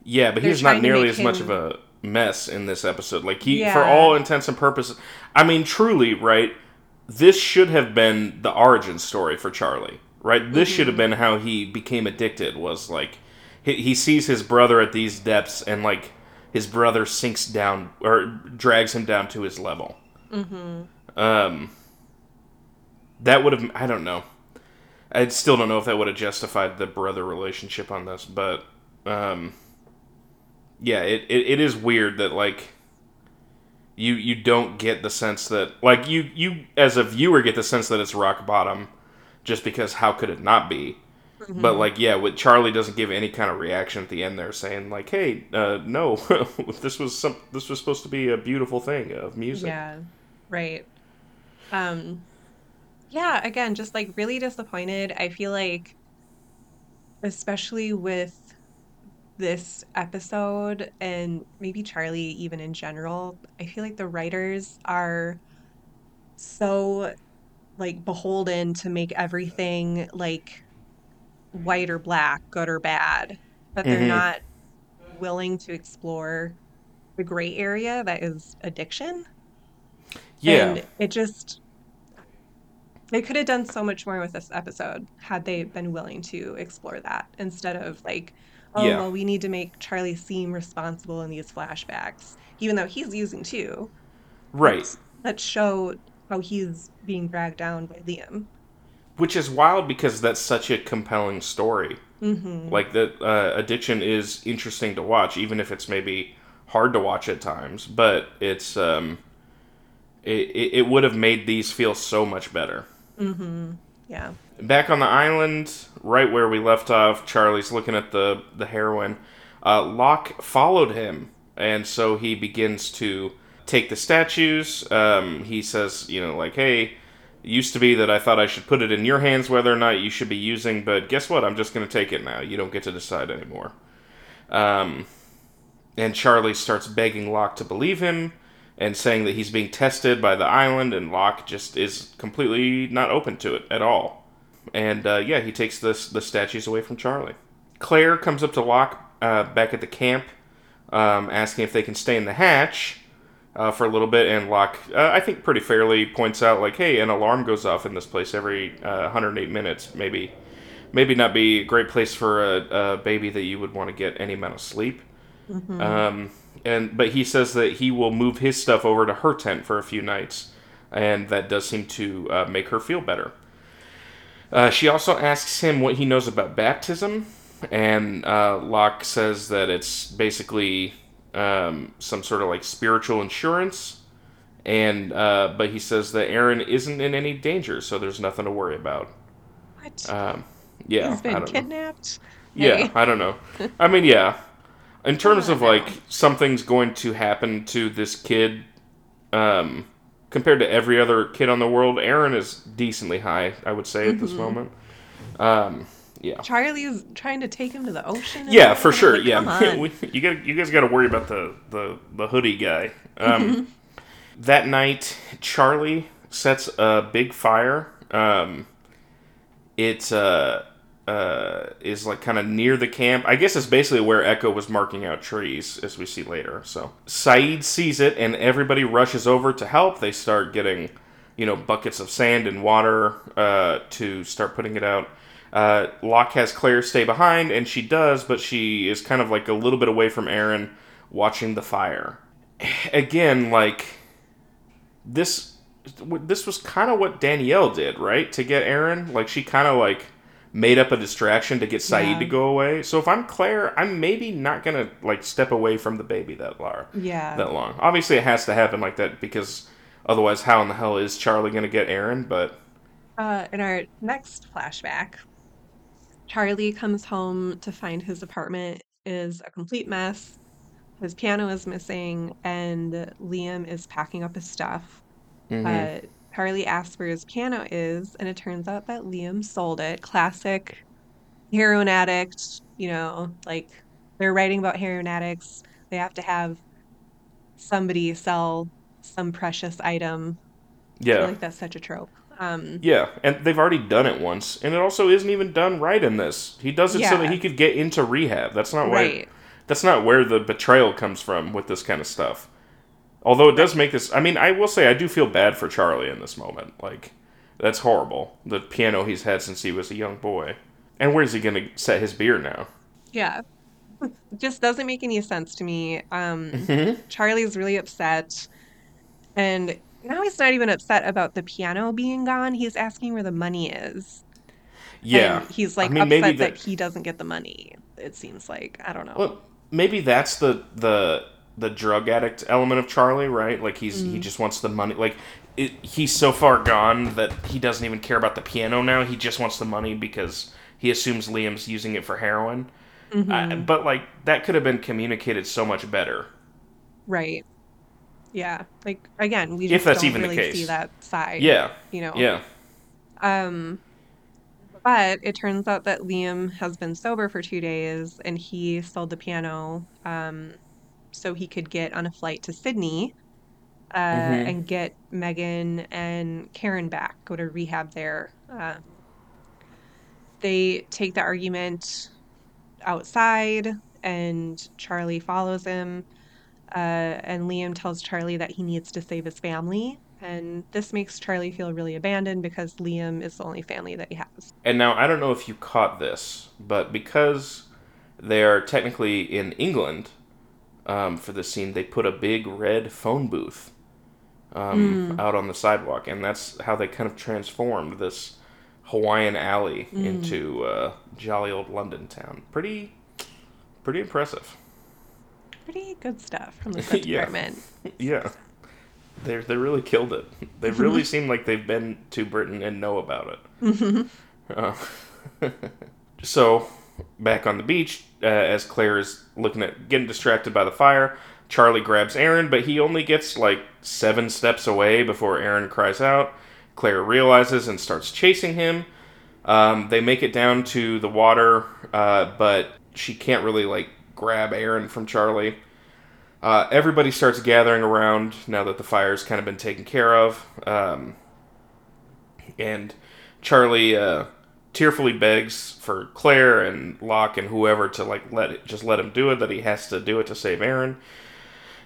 Yeah, but he's not nearly as much of a mess in this episode. Like he, for all intents and purposes, I mean, truly, right? This should have been the origin story for Charlie, right? This should have hmm been how he became addicted. Was like he sees his brother at these depths, and like his brother sinks down or drags him down to his level. hmm Um, that would have I don't know. I still don't know if that would have justified the brother relationship on this, but um, yeah, it, it, it is weird that like you you don't get the sense that like you you as a viewer get the sense that it's rock bottom just because how could it not be? But hmm like yeah, with Charlie doesn't give any kind of reaction at the end there saying like, "Hey, uh, no, [laughs] this was some this was supposed to be a beautiful thing of music." Yeah, right. Um, yeah, again, just like really disappointed. I feel like, especially with this episode and maybe Charlie even in general, I feel like the writers are so like beholden to make everything like white or black, good or bad, but they're Mhm. not willing to explore the gray area that is addiction. Yeah. And it just, they could have done so much more with this episode had they been willing to explore that instead of like, oh, Yeah. well, we need to make Charlie seem responsible in these flashbacks, even though he's using too. Right. Let's let's show how he's being dragged down by Liam. Which is wild because that's such a compelling story. Mm-hmm. Like that uh, addiction is interesting to watch, even if it's maybe hard to watch at times. But it's um, it, it it would have made these feel so much better. Mm-hmm. Yeah. Back on the island, right where we left off, Charlie's looking at the the heroin. Uh, Locke followed him, and so he begins to take the statues. Um, he says, you know, like, hey, it used to be that I thought I should put it in your hands whether or not you should be using, but guess what? I'm just going to take it now. You don't get to decide anymore. Um, and Charlie starts begging Locke to believe him and saying that he's being tested by the island, and Locke just is completely not open to it at all. And uh, yeah, he takes the, the statues away from Charlie. Claire comes up to Locke uh, back at the camp, um, asking if they can stay in the hatch uh, for a little bit, and Locke, uh, I think, pretty fairly points out like, "Hey, an alarm goes off in this place every uh, 108 minutes. Maybe, maybe not be a great place for a, a baby that you would want to get any amount of sleep." Mm-hmm. Um, and but he says that he will move his stuff over to her tent for a few nights, and that does seem to uh, make her feel better. Uh, she also asks him what he knows about baptism, and uh, Locke says that it's basically um, some sort of like spiritual insurance. And uh, but he says that Aaron isn't in any danger, so there's nothing to worry about. What? Um, yeah, He's I been don't know. Yeah, Hey. I don't know. I mean, yeah. In terms of like something's going to happen to this kid, um, compared to every other kid on the world, Aaron is decently high. I would say at this Mm-hmm. moment. Um, yeah. Charlie's trying to take him to the ocean. Yeah, for everything. sure. Like, yeah, we, [laughs] you got you guys got to worry about the the the hoodie guy. Um, [laughs] that night, Charlie sets a big fire. Um, it uh, uh, is like kind of near the camp. I guess it's basically where Eko was marking out trees, as we see later. So Sayid sees it, and everybody rushes over to help. They start getting, you know, buckets of sand and water uh, to start putting it out. Uh, Locke has Claire stay behind, and she does, but she is kind of like a little bit away from Aaron, watching the fire. [sighs] Again, like this, this was kind of what Danielle did, right? To get Aaron, like she kind of like made up a distraction to get Sayid Yeah. to go away. So if I'm Claire, I'm maybe not gonna like step away from the baby that long. Yeah. That long. Obviously, it has to happen like that because otherwise, how in the hell is Charlie gonna get Aaron? But Uh, in our next flashback, Charlie comes home to find his apartment is a complete mess. His piano is missing, and Liam is packing up his stuff. mhm. Uh, Charlie asks where his piano is, and it turns out that Liam sold it. Classic heroin addict, you know, like they're writing about heroin addicts. They have to have somebody sell some precious item. I feel yeah. like that's such a trope. Um, Yeah, and they've already done it once, and it also isn't even done right in this. He does it so that he could get into rehab. That's not why. right. That's not where the betrayal comes from with this kind of stuff. Although it does make this. I mean, I will say I do feel bad for Charlie in this moment. Like, that's horrible. The piano he's had since he was a young boy. And where's he going to set his beer now? Yeah. [laughs] Just doesn't make any sense to me. Um, Mhm. Charlie's really upset. And now he's not even upset about the piano being gone. He's asking where the money is. Yeah. And he's like I mean, upset that that- he doesn't get the money. It seems like. I don't know. Well, maybe that's the the the drug addict element of Charlie, right? Like he's he just wants the money. Like it, he's so far gone that he doesn't even care about the piano now. He just wants the money because he assumes Liam's using it for heroin. Mhm. I, but like that could have been communicated so much better. Right. Yeah. Like again, we If just that's don't even the really case. see that side. Yeah, You know. yeah, Um, but it turns out that Liam has been sober for two days and he sold the piano um, so he could get on a flight to Sydney uh, Mhm. and get Megan and Karen back, go to rehab there. Uh, they take the argument outside and Charlie follows him. Uh, and Liam tells Charlie that he needs to save his family. And this makes Charlie feel really abandoned because Liam is the only family that he has. And now I don't know if you caught this, but because they are technically in England um, for this scene, they put a big red phone booth um, out on the sidewalk, and that's how they kind of transformed this Hawaiian alley into uh, jolly old London town. Pretty, pretty impressive. Pretty good stuff from the [laughs] set Yeah. department. [laughs] Yeah, they they really killed it. They really [laughs] seem like they've been to Britain and know about it. Uh, so, back on the beach, uh, as Claire is looking at getting distracted by the fire, Charlie grabs Aaron, but he only gets like seven steps away before Aaron cries out. Claire realizes and starts chasing him. Um, they make it down to the water, uh, but she can't really like grab Aaron from Charlie. Uh, everybody starts gathering around now that the fire's kind of been taken care of. Um, and Charlie uh, tearfully begs for Claire and Locke and whoever to like let it, just let him do it. That he has to do it to save Aaron.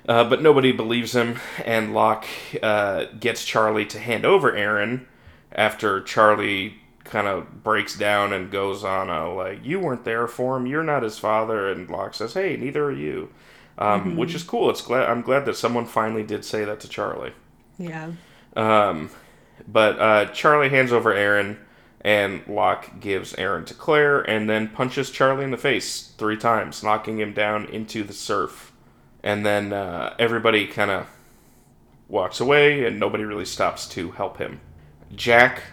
Uh, but nobody believes him, and Locke uh, gets Charlie to hand over Aaron after Charlie kind of breaks down and goes on a like, "You weren't there for him. You're not his father." And Locke says, "Hey, neither are you," um, which is cool. It's glad I'm glad that someone finally did say that to Charlie. Yeah. Um, but uh, Charlie hands over Aaron, and Locke gives Aaron to Claire, and then punches Charlie in the face three times, knocking him down into the surf. And then uh, everybody kind of walks away, and nobody really stops to help him. Jack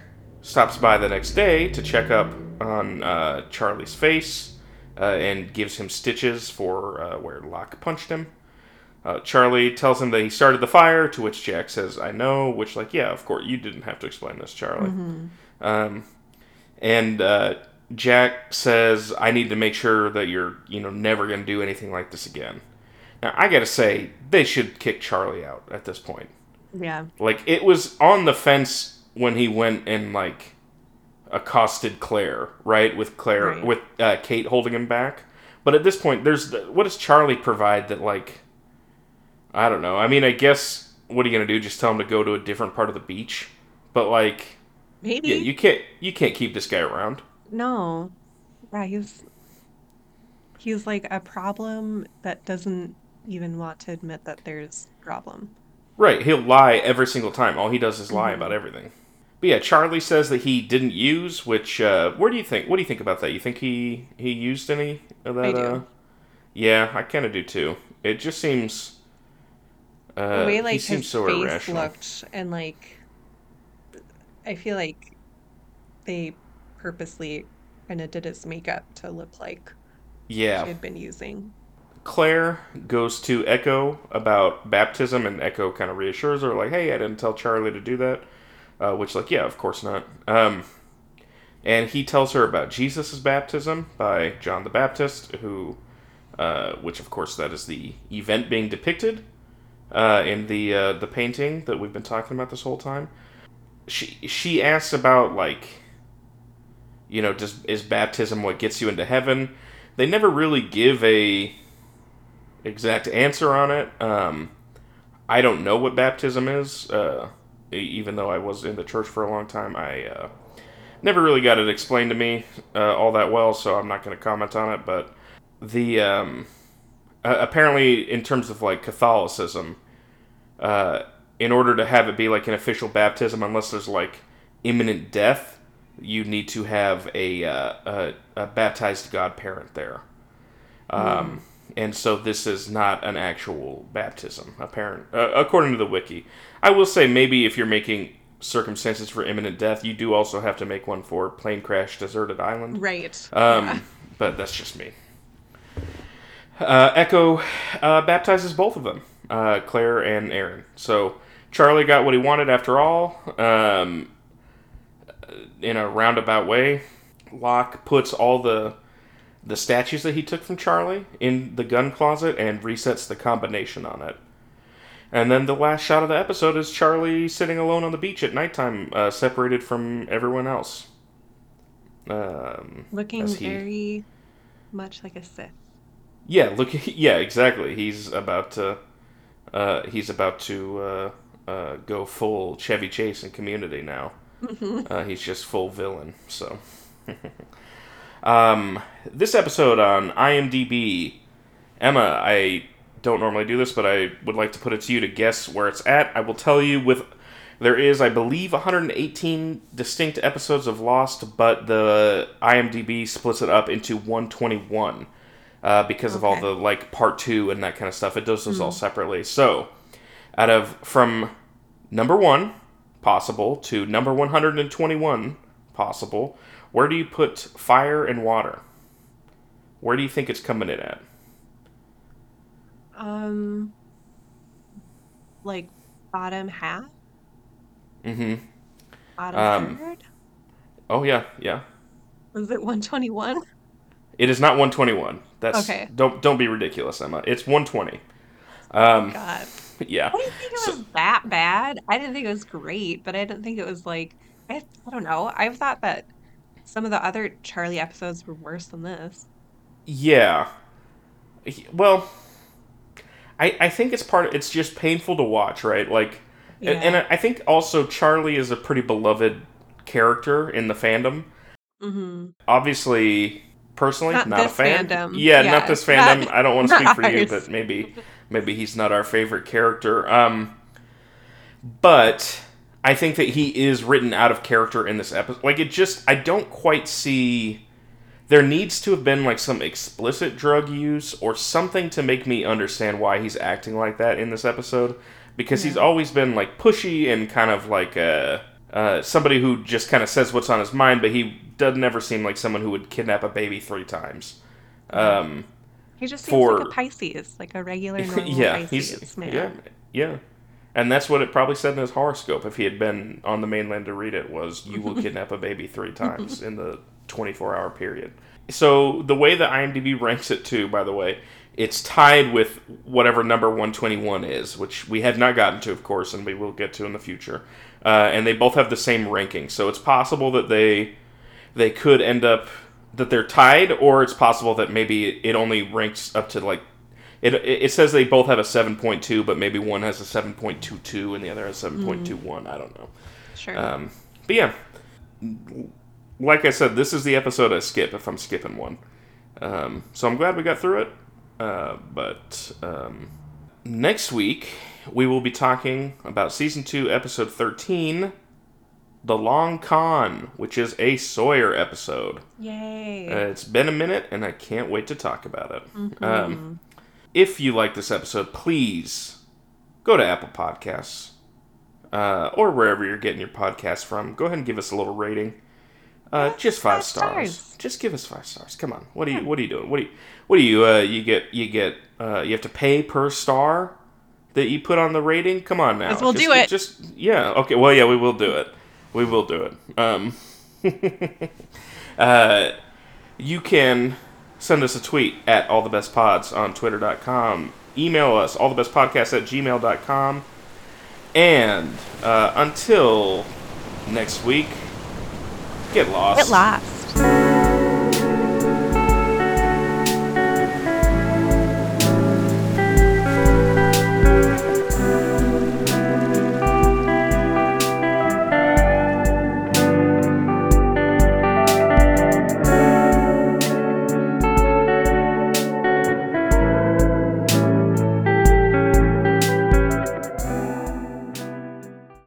stops by the next day to check up on uh, Charlie's face uh, and gives him stitches for uh, where Locke punched him. Uh, Charlie tells him that he started the fire, to which Jack says, I know, which, like, yeah, of course, you didn't have to explain this, Charlie. Um, and uh, Jack says, I need to make sure that you're, you know, never going to do anything like this again. Now, I gotta say, they should kick Charlie out at this point. Yeah. Like, it was on the fence when he went and, like, accosted Claire, right? With Claire, Right. with uh, Kate holding him back. But at this point, there's what does Charlie provide that like I don't know. I mean, I guess what are you gonna do? Just tell him to go to a different part of the beach? But like, Maybe. yeah, you can't you can't keep this guy around. No. Yeah, he's he's like a problem that doesn't even want to admit that there's a problem. Right, he'll lie every single time. All he does is lie Mhm. about everything. But yeah, Charlie says that he didn't use. Which, uh, where do you think? What do you think about that? You think he he used any of that? I do. Uh, yeah, I kind of do too. It just seems. Uh, the way he like seems his so face irrational. looked and like I feel like they purposely kind of did his makeup to look like Yeah, she had been using. Claire goes to Eko about baptism, and Eko kind of reassures her, like, "Hey, I didn't tell Charlie to do that." Uh, which, like, yeah, of course not. Um, and he tells her about Jesus' baptism by John the Baptist, who, uh, which of course that is the event being depicted uh, in the uh, the painting that we've been talking about this whole time. She she asks about like, you know, does is baptism what gets you into heaven? They never really give a exact answer on it. Um, I don't know what baptism is. Uh, even though I was in the church for a long time, I uh, never really got it explained to me uh, all that well, so I'm not going to comment on it. But the um, uh, apparently, in terms of like Catholicism, uh, in order to have it be like an official baptism, unless there's like imminent death, you need to have a, uh, a, a baptized godparent there. Um, And so this is not an actual baptism, apparent uh, according to the wiki. I will say maybe if you're making circumstances for imminent death, you do also have to make one for plane crash, deserted island. Right. Um, yeah. But that's just me. Uh, Eko uh, baptizes both of them, uh, Claire and Aaron. So Charlie got what he wanted after all, um, in a roundabout way. Locke puts all the the statues that he took from Charlie in the gun closet and resets the combination on it. And then the last shot of the episode is Charlie sitting alone on the beach at nighttime, uh, separated from everyone else. Um, Looking he- very much like a Sith. Yeah, look. [laughs] Yeah, exactly. He's about to. Uh, he's about to uh, uh, go full Chevy Chase in Community now. [laughs] Uh, he's just full villain. So, [laughs] um, this episode on IMDb, Emma. I don't normally do this, but I would like to put it to you to guess where it's at. I will tell you with. There is, I believe, 118 distinct episodes of Lost, but the IMDb splits it up into 121 uh, because of all the like part two and that kind of stuff. It does those all separately. So, out of from number one possible to number 121 possible, where do you put fire and water? Where do you think it's coming in at? Um, like bottom half, Mm-hmm. bottom Um, third. Oh yeah, yeah. Was it 121? It is not 121. That's Okay. Don't don't be ridiculous, Emma. It's 120. Um, God. [laughs] yeah. I didn't think it So- was that bad. I didn't think it was great, but I didn't think it was like I, I don't know. I've thought that some of the other Charlie episodes were worse than this. Yeah. Well, I I think it's part. of, It's just painful to watch, right? Like, and, and I think also Charlie is a pretty beloved character in the fandom. Mm-hmm. Obviously, personally, Not not, a fan. fandom. Yeah, Yeah, not this not- fandom. I don't want to [laughs] speak not for you, but maybe maybe he's not our favorite character. Um, but I think that he is written out of character in this episode. Like it just I don't quite see there needs to have been like some explicit drug use or something to make me understand why he's acting like that in this episode because he's always been like pushy and kind of like uh, uh, somebody who just kind of says what's on his mind, but he doesn't ever seem like someone who would kidnap a baby three times. Um, He just seems For- like a Pisces, like a regular [laughs] normal yeah, Pisces he's man. yeah, yeah, and that's what it probably said in his horoscope if he had been on the mainland to read it was you will [laughs] kidnap a baby three times in the 24 hour period. So the way that IMDb ranks it too, by the way, it's tied with whatever number 121 is, which we have not gotten to, of course, and we will get to in the future. Uh, and they both have the same ranking, so it's possible that they they could end up that they're tied, or it's possible that maybe it only ranks up to like it. It says they both have a seven point two, but maybe one has a seven point two two and the other has seven point two one. I don't know. Sure. Um, but yeah, like I said, this is the episode I skip if I'm skipping one. Um, so I'm glad we got through it. Uh, but um, next week we will be talking about season two, episode thirteen, "The Long Con," which is a Sawyer episode. Yay. Uh, it's been a minute, and I can't wait to talk about it. Um, if you like this episode, please go to Apple Podcasts uh, or wherever you're getting your podcast from. Go ahead and give us a little rating. Uh, just five, five stars. stars. Just give us five stars. Come on. What are you? What are you doing? What do you? What do you? Uh, you get? You get? Uh, you have to pay per star that you put on the rating. Come on now. We'll just, do it. Just yeah. Okay. Well, yeah, we will do it. We will do it. Um, [laughs] uh, you can send us a tweet at all the best pods on twitter.com email us all the best podcasts at gmail.com and uh, until next week get lost. Get lost.